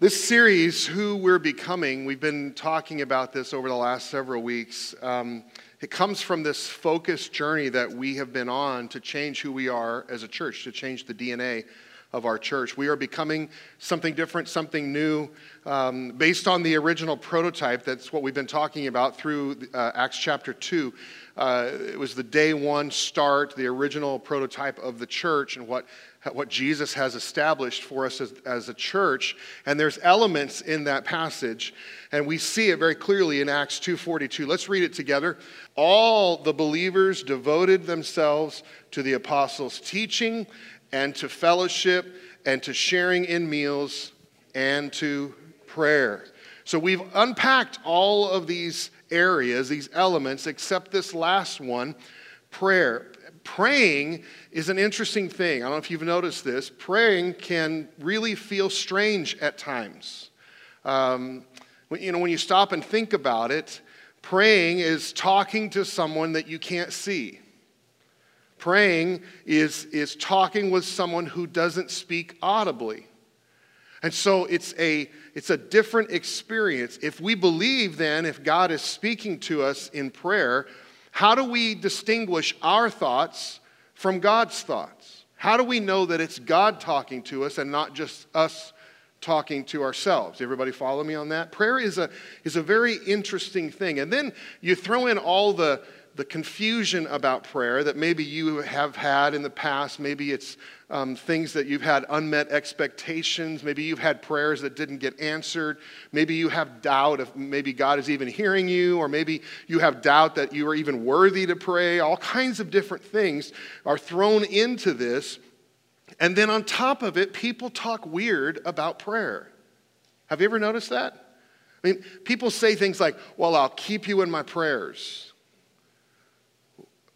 This series, Who We're Becoming, we've been talking about this over the last several weeks. Um, it comes from this focused journey that we have been on to change who we are as a church, to change the DNA of our church. We are becoming something different, something new, um, based on the original prototype. That's what we've been talking about through uh, Acts chapter 2. Uh, it was the day one start, the original prototype of the church, and what what Jesus has established for us as, as, a church. And there's elements in that passage, and we see it very clearly in Acts 2:42. Let's read it together. All the believers devoted themselves to the apostles' teaching and to fellowship and to sharing in meals and to prayer. So we've unpacked all of these areas, these elements, except this last one, prayer praying is an interesting thing. I don't know if you've noticed this. Praying can really feel strange at times. Um, you know, when you stop and think about it, praying is talking to someone that you can't see. Praying is, is talking with someone who doesn't speak audibly. And so it's a, it's a different experience. If we believe then, if God is speaking to us in prayer, how do we distinguish our thoughts from God's thoughts? How do we know that it's God talking to us and not just us talking to ourselves? Everybody follow me on that? Prayer is a, is a very interesting thing. And then you throw in all the, the confusion about prayer that maybe you have had in the past. Maybe it's um, things that you've had unmet expectations. Maybe you've had prayers that didn't get answered. Maybe you have doubt if maybe God is even hearing you, or maybe you have doubt that you are even worthy to pray. All kinds of different things are thrown into this. And then on top of it, people talk weird about prayer. Have you ever noticed that? I mean, people say things like, Well, I'll keep you in my prayers.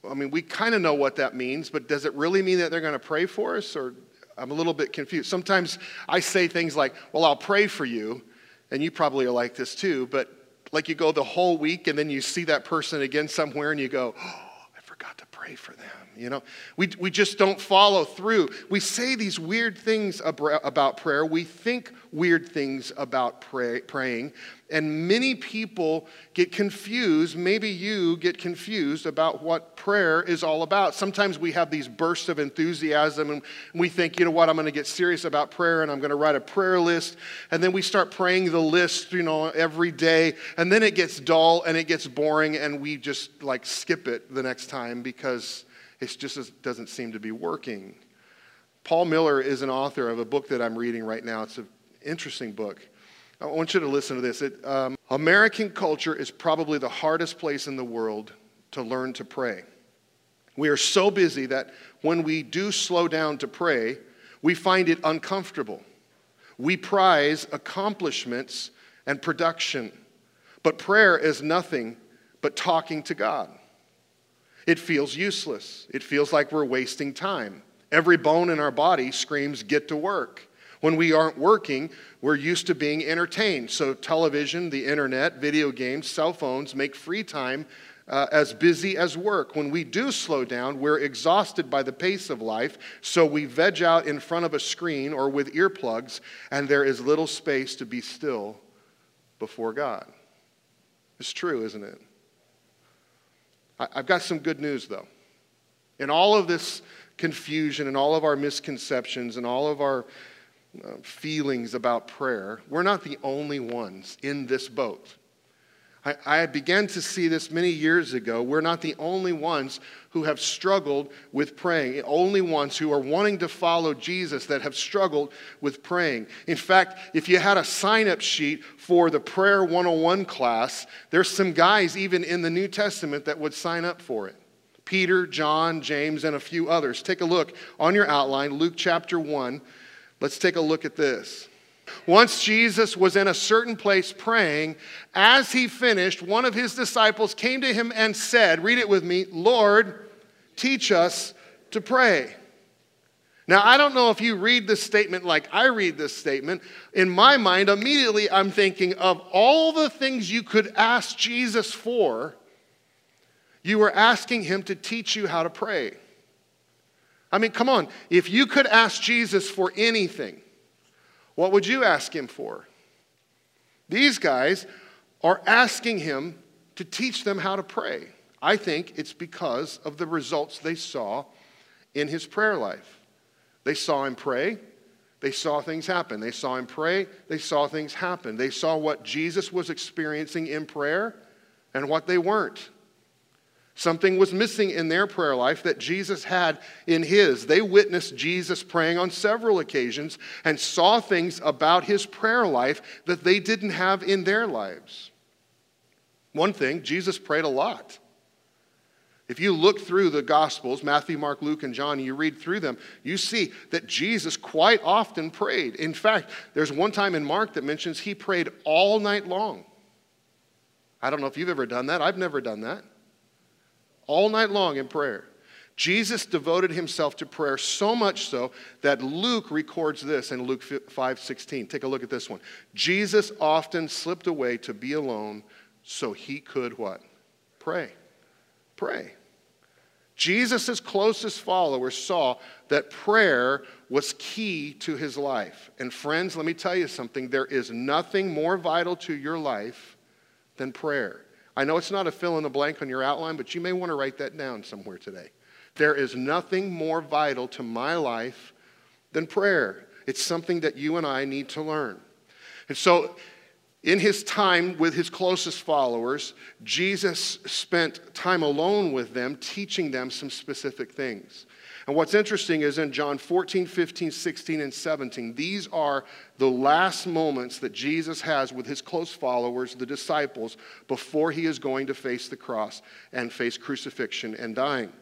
I mean, we kind of know what that means, but does it really mean that they're going to pray for us? Or I'm a little bit confused. Sometimes I say things like, Well, I'll pray for you. And you probably are like this too, but like you go the whole week and then you see that person again somewhere and you go, Oh, I forgot to pray for them. You know, we, we just don't follow through. We say these weird things about prayer. We think weird things about pray, praying. And many people get confused. Maybe you get confused about what prayer is all about. Sometimes we have these bursts of enthusiasm and we think, you know what, I'm going to get serious about prayer and I'm going to write a prayer list. And then we start praying the list, you know, every day. And then it gets dull and it gets boring and we just like skip it the next time because it just doesn't seem to be working. Paul Miller is an author of a book that I'm reading right now. It's an interesting book. I want you to listen to this. It, um, American culture is probably the hardest place in the world to learn to pray. We are so busy that when we do slow down to pray, we find it uncomfortable. We prize accomplishments and production, but prayer is nothing but talking to God. It feels useless. It feels like we're wasting time. Every bone in our body screams, Get to work. When we aren't working, we're used to being entertained. So, television, the internet, video games, cell phones make free time uh, as busy as work. When we do slow down, we're exhausted by the pace of life, so we veg out in front of a screen or with earplugs, and there is little space to be still before God. It's true, isn't it? I, I've got some good news, though. In all of this confusion and all of our misconceptions and all of our uh, feelings about prayer, we're not the only ones in this boat. I, I began to see this many years ago. We're not the only ones who have struggled with praying, only ones who are wanting to follow Jesus that have struggled with praying. In fact, if you had a sign up sheet for the Prayer 101 class, there's some guys even in the New Testament that would sign up for it. Peter, John, James, and a few others. Take a look on your outline, Luke chapter 1 Let's take a look at this. Once Jesus was in a certain place praying, as he finished, one of his disciples came to him and said, Read it with me, Lord, teach us to pray. Now, I don't know if you read this statement like I read this statement. In my mind, immediately I'm thinking of all the things you could ask Jesus for, you were asking him to teach you how to pray. I mean, come on. If you could ask Jesus for anything, what would you ask him for? These guys are asking him to teach them how to pray. I think it's because of the results they saw in his prayer life. They saw him pray, they saw things happen. They saw him pray, they saw things happen. They saw what Jesus was experiencing in prayer and what they weren't. Something was missing in their prayer life that Jesus had in his. They witnessed Jesus praying on several occasions and saw things about his prayer life that they didn't have in their lives. One thing, Jesus prayed a lot. If you look through the Gospels, Matthew, Mark, Luke, and John, and you read through them, you see that Jesus quite often prayed. In fact, there's one time in Mark that mentions he prayed all night long. I don't know if you've ever done that. I've never done that all night long in prayer. Jesus devoted himself to prayer so much so that Luke records this in Luke 5:16. Take a look at this one. Jesus often slipped away to be alone so he could what? Pray. Pray. Jesus' closest followers saw that prayer was key to his life. And friends, let me tell you something. There is nothing more vital to your life than prayer. I know it's not a fill in the blank on your outline, but you may want to write that down somewhere today. There is nothing more vital to my life than prayer. It's something that you and I need to learn. And so, in his time with his closest followers, Jesus spent time alone with them, teaching them some specific things. And what's interesting is in John 14, 15, 16, and 17, these are the last moments that Jesus has with his close followers, the disciples, before he is going to face the cross and face crucifixion and dying.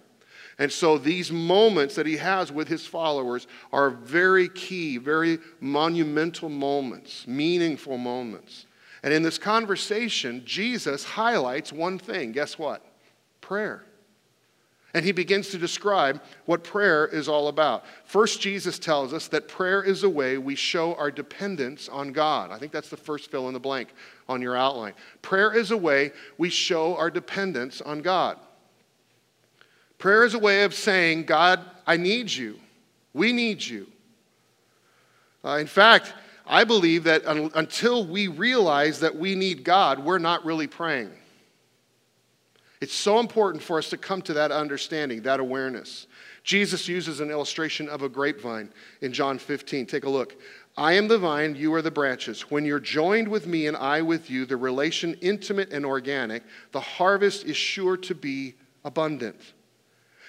And so these moments that he has with his followers are very key, very monumental moments, meaningful moments. And in this conversation, Jesus highlights one thing. Guess what? Prayer. And he begins to describe what prayer is all about. First, Jesus tells us that prayer is a way we show our dependence on God. I think that's the first fill in the blank on your outline. Prayer is a way we show our dependence on God. Prayer is a way of saying, God, I need you. We need you. Uh, in fact, I believe that un- until we realize that we need God, we're not really praying. It's so important for us to come to that understanding, that awareness. Jesus uses an illustration of a grapevine in John 15. Take a look. I am the vine, you are the branches. When you're joined with me and I with you, the relation intimate and organic, the harvest is sure to be abundant.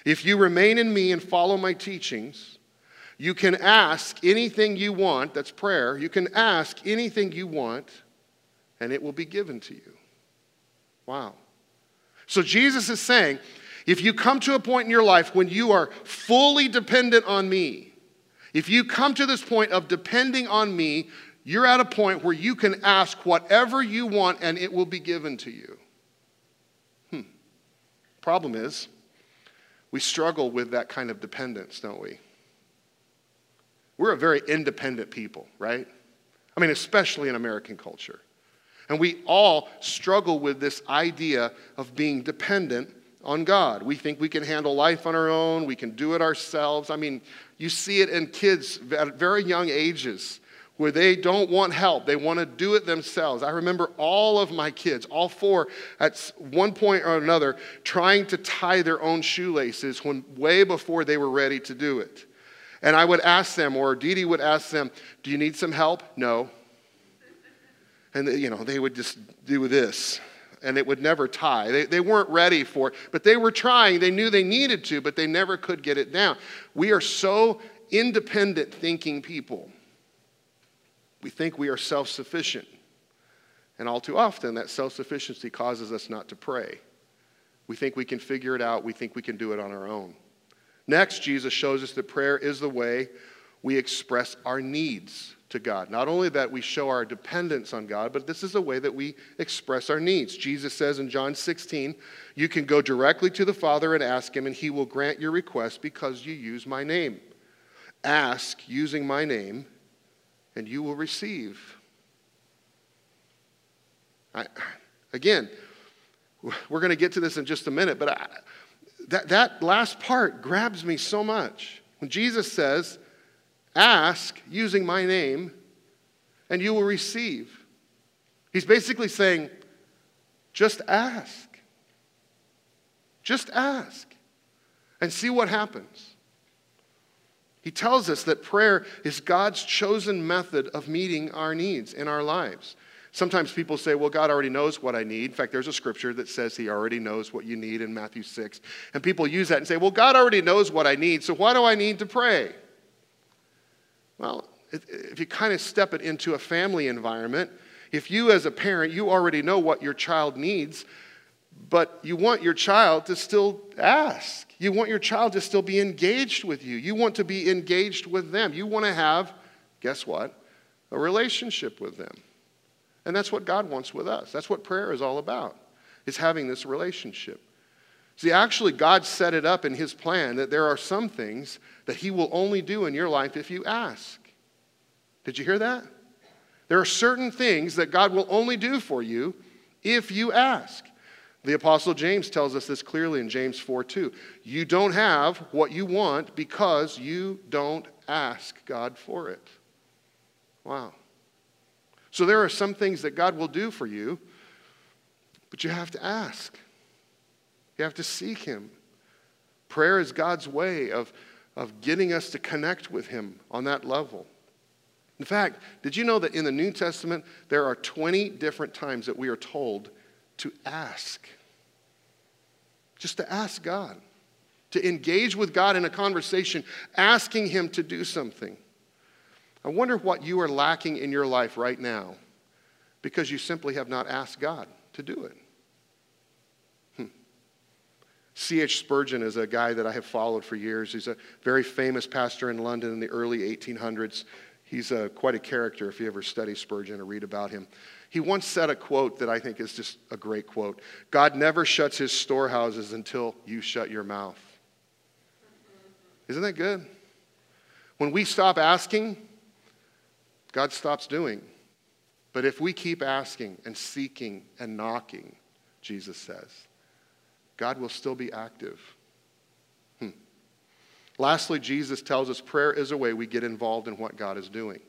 If you remain in me and follow my teachings, you can ask anything you want, that's prayer. You can ask anything you want, and it will be given to you. Wow. So Jesus is saying, if you come to a point in your life when you are fully dependent on me, if you come to this point of depending on me, you're at a point where you can ask whatever you want and it will be given to you. Hmm. Problem is, we struggle with that kind of dependence, don't we? We're a very independent people, right? I mean, especially in American culture. And we all struggle with this idea of being dependent on God. We think we can handle life on our own, we can do it ourselves. I mean, you see it in kids at very young ages where they don't want help, they want to do it themselves. I remember all of my kids, all four, at one point or another, trying to tie their own shoelaces when way before they were ready to do it. And I would ask them, or Dee Dee would ask them, Do you need some help? No and you know they would just do this and it would never tie. They, they weren't ready for it but they were trying. They knew they needed to but they never could get it down. We are so independent thinking people. We think we are self-sufficient. And all too often that self-sufficiency causes us not to pray. We think we can figure it out. We think we can do it on our own. Next jesus shows us that prayer is the way we express our needs to God. Not only that we show our dependence on God, but this is a way that we express our needs. Jesus says in John 16, You can go directly to the Father and ask Him, and He will grant your request because you use my name. Ask using my name, and you will receive. I, again, we're going to get to this in just a minute, but I, that, that last part grabs me so much. When Jesus says, Ask using my name, and you will receive. He's basically saying, just ask. Just ask and see what happens. He tells us that prayer is God's chosen method of meeting our needs in our lives. Sometimes people say, well, God already knows what I need. In fact, there's a scripture that says he already knows what you need in Matthew 6. And people use that and say, well, God already knows what I need, so why do I need to pray? Well, if you kind of step it into a family environment, if you as a parent, you already know what your child needs, but you want your child to still ask. You want your child to still be engaged with you. You want to be engaged with them. You want to have, guess what? A relationship with them. And that's what God wants with us. That's what prayer is all about, is having this relationship. See, actually, God set it up in His plan that there are some things that He will only do in your life if you ask. Did you hear that? There are certain things that God will only do for you if you ask. The Apostle James tells us this clearly in James 4 2. You don't have what you want because you don't ask God for it. Wow. So there are some things that God will do for you, but you have to ask. You have to seek Him. Prayer is God's way of, of getting us to connect with Him on that level. In fact, did you know that in the New Testament, there are 20 different times that we are told to ask? Just to ask God, to engage with God in a conversation, asking Him to do something. I wonder what you are lacking in your life right now because you simply have not asked God to do it. C.H. Spurgeon is a guy that I have followed for years. He's a very famous pastor in London in the early 1800s. He's a, quite a character if you ever study Spurgeon or read about him. He once said a quote that I think is just a great quote God never shuts his storehouses until you shut your mouth. Isn't that good? When we stop asking, God stops doing. But if we keep asking and seeking and knocking, Jesus says, God will still be active. Hmm. Lastly, Jesus tells us prayer is a way we get involved in what God is doing.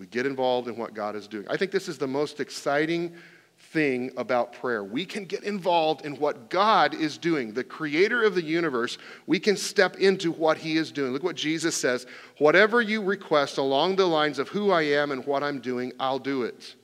We get involved in what God is doing. I think this is the most exciting thing about prayer. We can get involved in what God is doing, the creator of the universe. We can step into what he is doing. Look what Jesus says whatever you request along the lines of who I am and what I'm doing, I'll do it.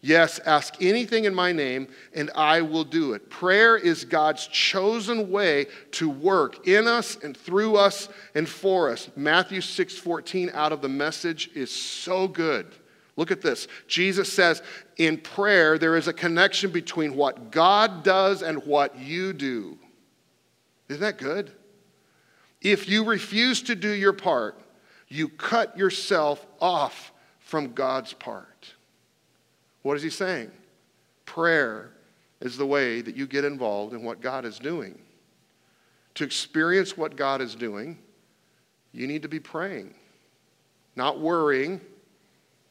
Yes, ask anything in my name, and I will do it. Prayer is God's chosen way to work in us and through us and for us. Matthew 6 14 out of the message is so good. Look at this. Jesus says, in prayer, there is a connection between what God does and what you do. Isn't that good? If you refuse to do your part, you cut yourself off from God's part. What is he saying? Prayer is the way that you get involved in what God is doing. To experience what God is doing, you need to be praying, not worrying,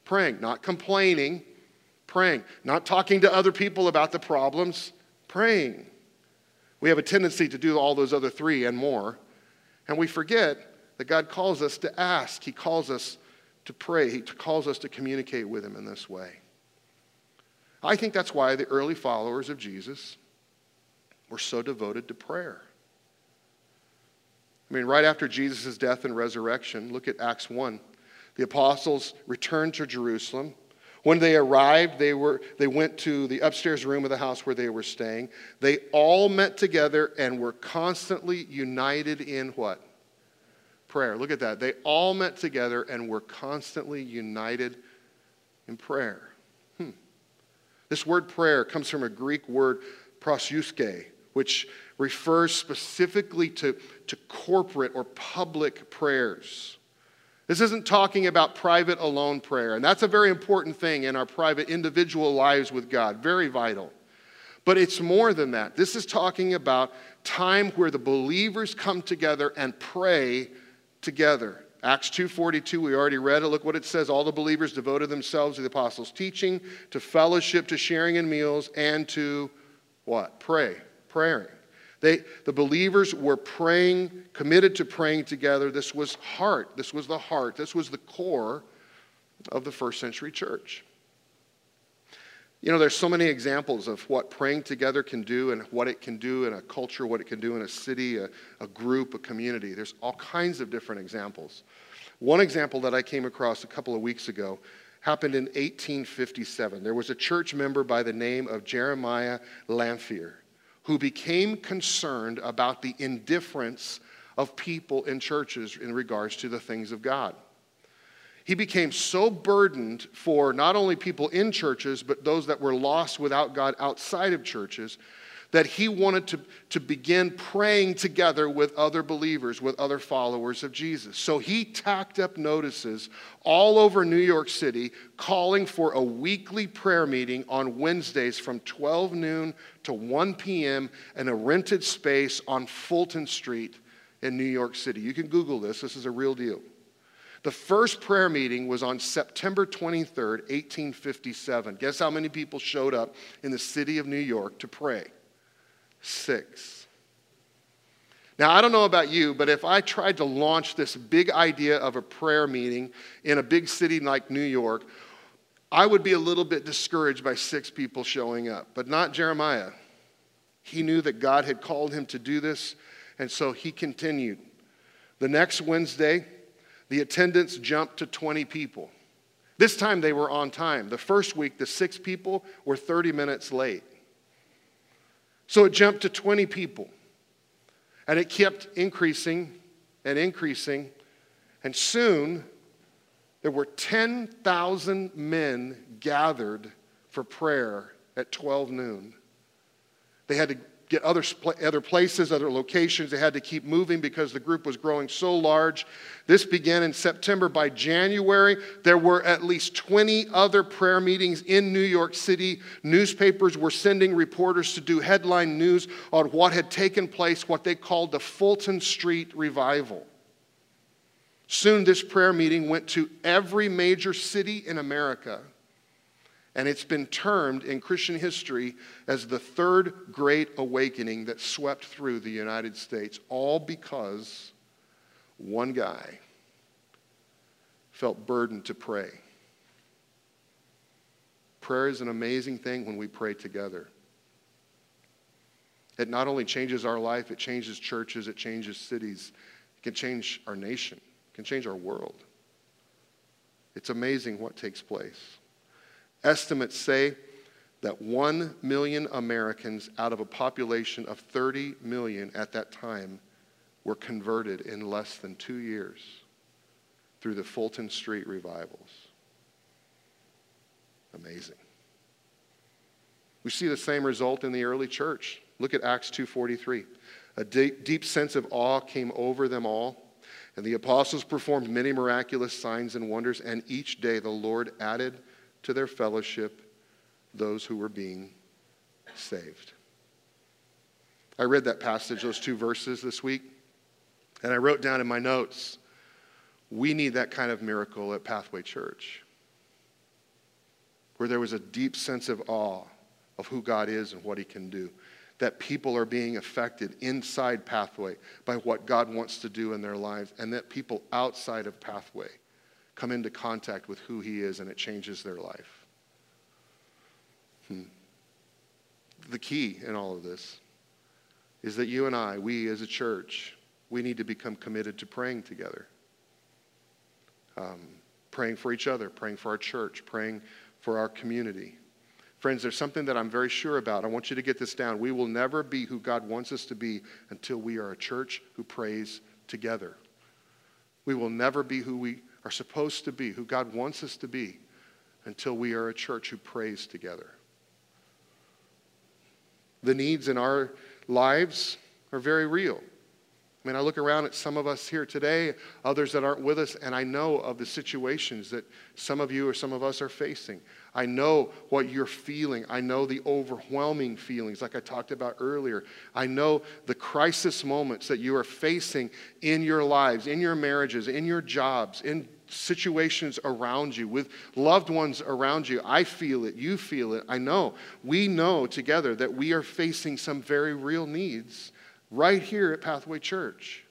praying, not complaining, praying, not talking to other people about the problems, praying. We have a tendency to do all those other three and more, and we forget that God calls us to ask, He calls us to pray, He calls us to communicate with Him in this way. I think that's why the early followers of Jesus were so devoted to prayer. I mean, right after Jesus' death and resurrection, look at Acts 1. The apostles returned to Jerusalem. When they arrived, they, were, they went to the upstairs room of the house where they were staying. They all met together and were constantly united in what? Prayer. Look at that. They all met together and were constantly united in prayer. This word prayer comes from a Greek word proseuche, which refers specifically to, to corporate or public prayers. This isn't talking about private alone prayer, and that's a very important thing in our private individual lives with God, very vital. But it's more than that. This is talking about time where the believers come together and pray together. Acts 2:42 we already read it. Look what it says. All the believers devoted themselves to the apostles teaching to fellowship to sharing in meals and to what? Pray. Praying. They the believers were praying committed to praying together. This was heart. This was the heart. This was the core of the first century church You know, there's so many examples of what praying together can do and what it can do in a culture, what it can do in a city, a, a group, a community. There's all kinds of different examples. One example that I came across a couple of weeks ago happened in 1857. There was a church member by the name of Jeremiah Lanphier who became concerned about the indifference of people in churches in regards to the things of God he became so burdened for not only people in churches, but those that were lost without God outside of churches, that he wanted to, to begin praying together with other believers, with other followers of Jesus. So he tacked up notices all over New York City calling for a weekly prayer meeting on Wednesdays from 12 noon to 1 p.m. in a rented space on Fulton Street in New York City. You can Google this, this is a real deal. The first prayer meeting was on September 23rd, 1857. Guess how many people showed up in the city of New York to pray? Six. Now, I don't know about you, but if I tried to launch this big idea of a prayer meeting in a big city like New York, I would be a little bit discouraged by six people showing up, but not Jeremiah. He knew that God had called him to do this, and so he continued. The next Wednesday, the attendance jumped to 20 people. This time they were on time. The first week, the six people were 30 minutes late. So it jumped to 20 people. And it kept increasing and increasing. And soon, there were 10,000 men gathered for prayer at 12 noon. They had to get other, other places, other locations. They had to keep moving because the group was growing so large. This began in September. By January, there were at least 20 other prayer meetings in New York City. Newspapers were sending reporters to do headline news on what had taken place, what they called the Fulton Street Revival. Soon, this prayer meeting went to every major city in America and it's been termed in Christian history as the third great awakening that swept through the United States, all because one guy felt burdened to pray. Prayer is an amazing thing when we pray together. It not only changes our life, it changes churches, it changes cities, it can change our nation, it can change our world. It's amazing what takes place. Estimates say that 1 million Americans out of a population of 30 million at that time were converted in less than two years through the Fulton Street revivals. Amazing. We see the same result in the early church. Look at Acts 2:43. A deep, deep sense of awe came over them all, and the apostles performed many miraculous signs and wonders, and each day the Lord added to their fellowship those who were being saved. I read that passage, those two verses this week, and I wrote down in my notes we need that kind of miracle at Pathway Church, where there was a deep sense of awe of who God is and what He can do. That people are being affected inside Pathway by what God wants to do in their lives, and that people outside of Pathway come into contact with who He is and it changes their life. Hmm. The key in all of this is that you and I, we as a church, we need to become committed to praying together. Um, praying for each other, praying for our church, praying for our community. Friends, there's something that I'm very sure about. I want you to get this down. We will never be who God wants us to be until we are a church who prays together. We will never be who we are supposed to be, who God wants us to be, until we are a church who prays together. The needs in our lives are very real. I mean, I look around at some of us here today, others that aren't with us, and I know of the situations that some of you or some of us are facing. I know what you're feeling. I know the overwhelming feelings, like I talked about earlier. I know the crisis moments that you are facing in your lives, in your marriages, in your jobs, in situations around you, with loved ones around you. I feel it. You feel it. I know. We know together that we are facing some very real needs right here at Pathway Church.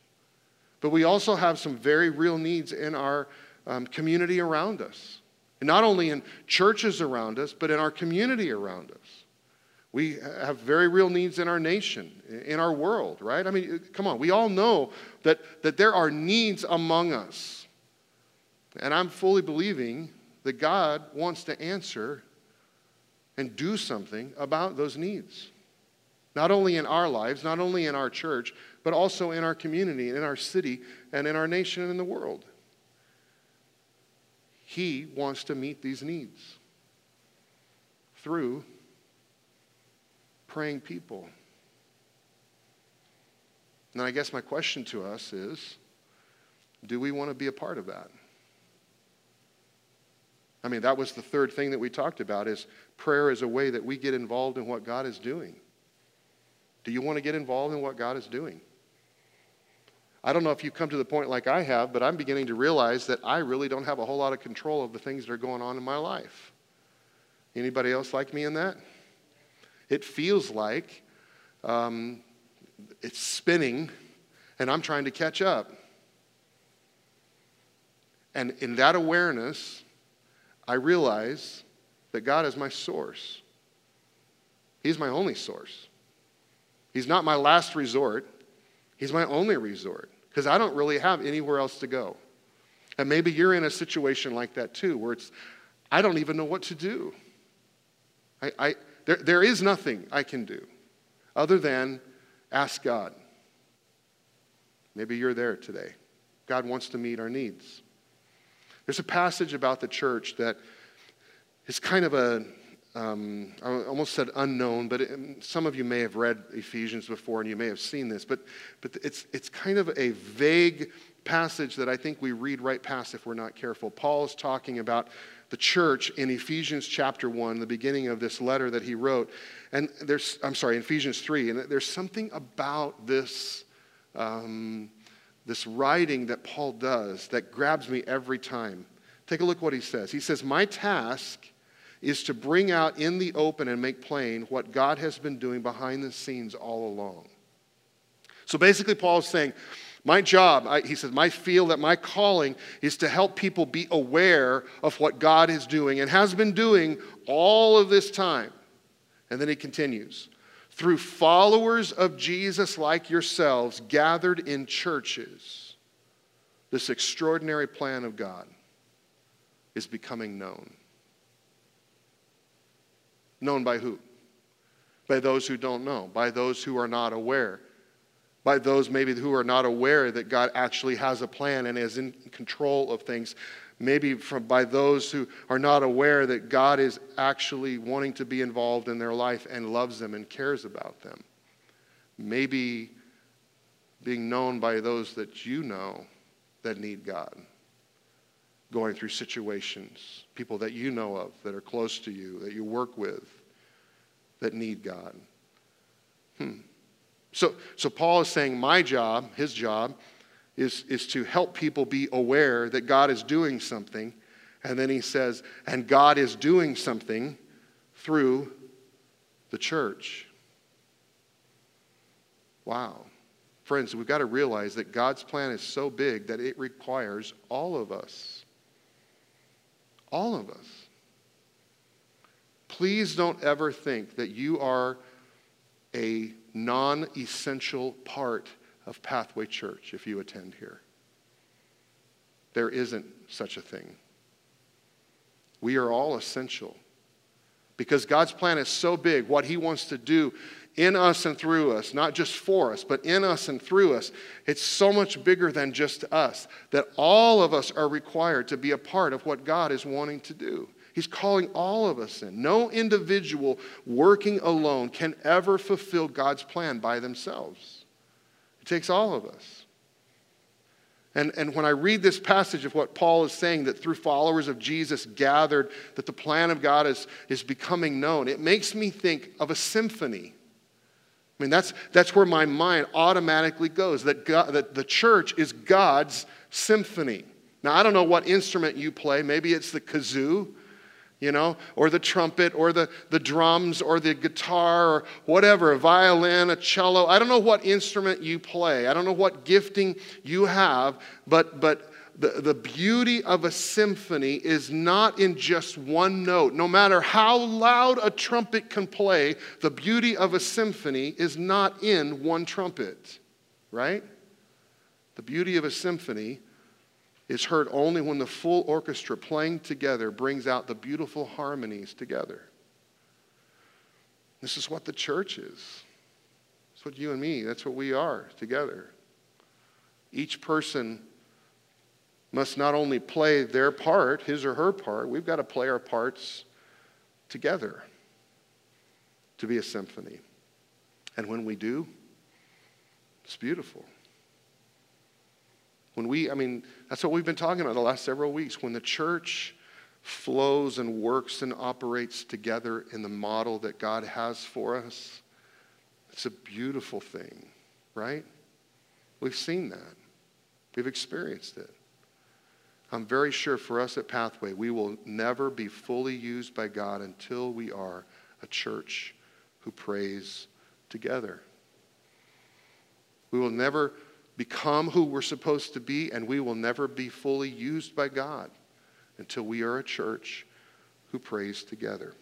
But we also have some very real needs in our um, community around us. And not only in churches around us, but in our community around us. We have very real needs in our nation, in our world, right? I mean, come on, we all know that, that there are needs among us. And I'm fully believing that God wants to answer and do something about those needs. Not only in our lives, not only in our church, but also in our community, and in our city, and in our nation and in the world. He wants to meet these needs through praying people. And I guess my question to us is do we want to be a part of that? I mean, that was the third thing that we talked about is prayer is a way that we get involved in what God is doing. Do you want to get involved in what God is doing? I don't know if you've come to the point like I have, but I'm beginning to realize that I really don't have a whole lot of control of the things that are going on in my life. Anybody else like me in that? It feels like um, it's spinning and I'm trying to catch up. And in that awareness, I realize that God is my source. He's my only source. He's not my last resort, He's my only resort because I don't really have anywhere else to go. And maybe you're in a situation like that too, where it's, I don't even know what to do. I, I, there, there is nothing I can do other than ask God. Maybe you're there today. God wants to meet our needs. There's a passage about the church that is kind of a, um, I almost said unknown, but it, some of you may have read Ephesians before and you may have seen this, but, but it's, it's kind of a vague passage that I think we read right past if we're not careful. Paul is talking about the church in Ephesians chapter 1, the beginning of this letter that he wrote. And there's, I'm sorry, Ephesians 3, and there's something about this, um, this writing that Paul does that grabs me every time. Take a look what he says. He says, My task is to bring out in the open and make plain what God has been doing behind the scenes all along. So basically, Paul is saying, my job, I, he says, my feel that my calling is to help people be aware of what God is doing and has been doing all of this time. And then he continues through followers of Jesus like yourselves gathered in churches, this extraordinary plan of God is becoming known. Known by who? By those who don't know, by those who are not aware by those maybe who are not aware that God actually has a plan and is in control of things. Maybe from, by those who are not aware that God is actually wanting to be involved in their life and loves them and cares about them. Maybe being known by those that you know that need God. Going through situations, people that you know of that are close to you, that you work with, that need God. Hmm. So, so Paul is saying, my job, his job, is, is to help people be aware that God is doing something. And then he says, and God is doing something through the church. Wow. Friends, we've got to realize that God's plan is so big that it requires all of us. All of us. Please don't ever think that you are a non essential part of Pathway Church if you attend here. There isn't such a thing. We are all essential because God's plan is so big, what He wants to do in us and through us, not just for us, but in us and through us. It's so much bigger than just us that all of us are required to be a part of what God is wanting to do. He's calling all of us in. No individual working alone can ever fulfill God's plan by themselves. It takes all of us. And, and when I read this passage of what Paul is saying, that through followers of Jesus gathered, that the plan of God is, is becoming known, it makes me think of a symphony. I mean, that's, that's where my mind automatically goes, that, God, that the church is God's symphony. Now, I don't know what instrument you play. Maybe it's the kazoo you know, or the trumpet, or the, the drums, or the guitar, or whatever, a violin, a cello. I don't know what instrument you play. I don't know what gifting you have, but, but the, the beauty of a symphony is not in just one note. No matter how loud a trumpet can play, the beauty of a symphony is not in one trumpet, right? The beauty of a symphony is heard only when the full orchestra playing together brings out the beautiful harmonies together. This is what the church is. It's what you and me, that's what we are together. Each person must not only play their part, his or her part, we've got to play our parts together to be a symphony. And when we do, it's beautiful. When we, I mean, that's what we've been talking about the last several weeks. When the church flows and works and operates together in the model that God has for us, it's a beautiful thing, right? We've seen that, we've experienced it. I'm very sure for us at Pathway, we will never be fully used by God until we are a church who prays together. We will never become who we're supposed to be, and we will never be fully used by God until we are a church who prays together.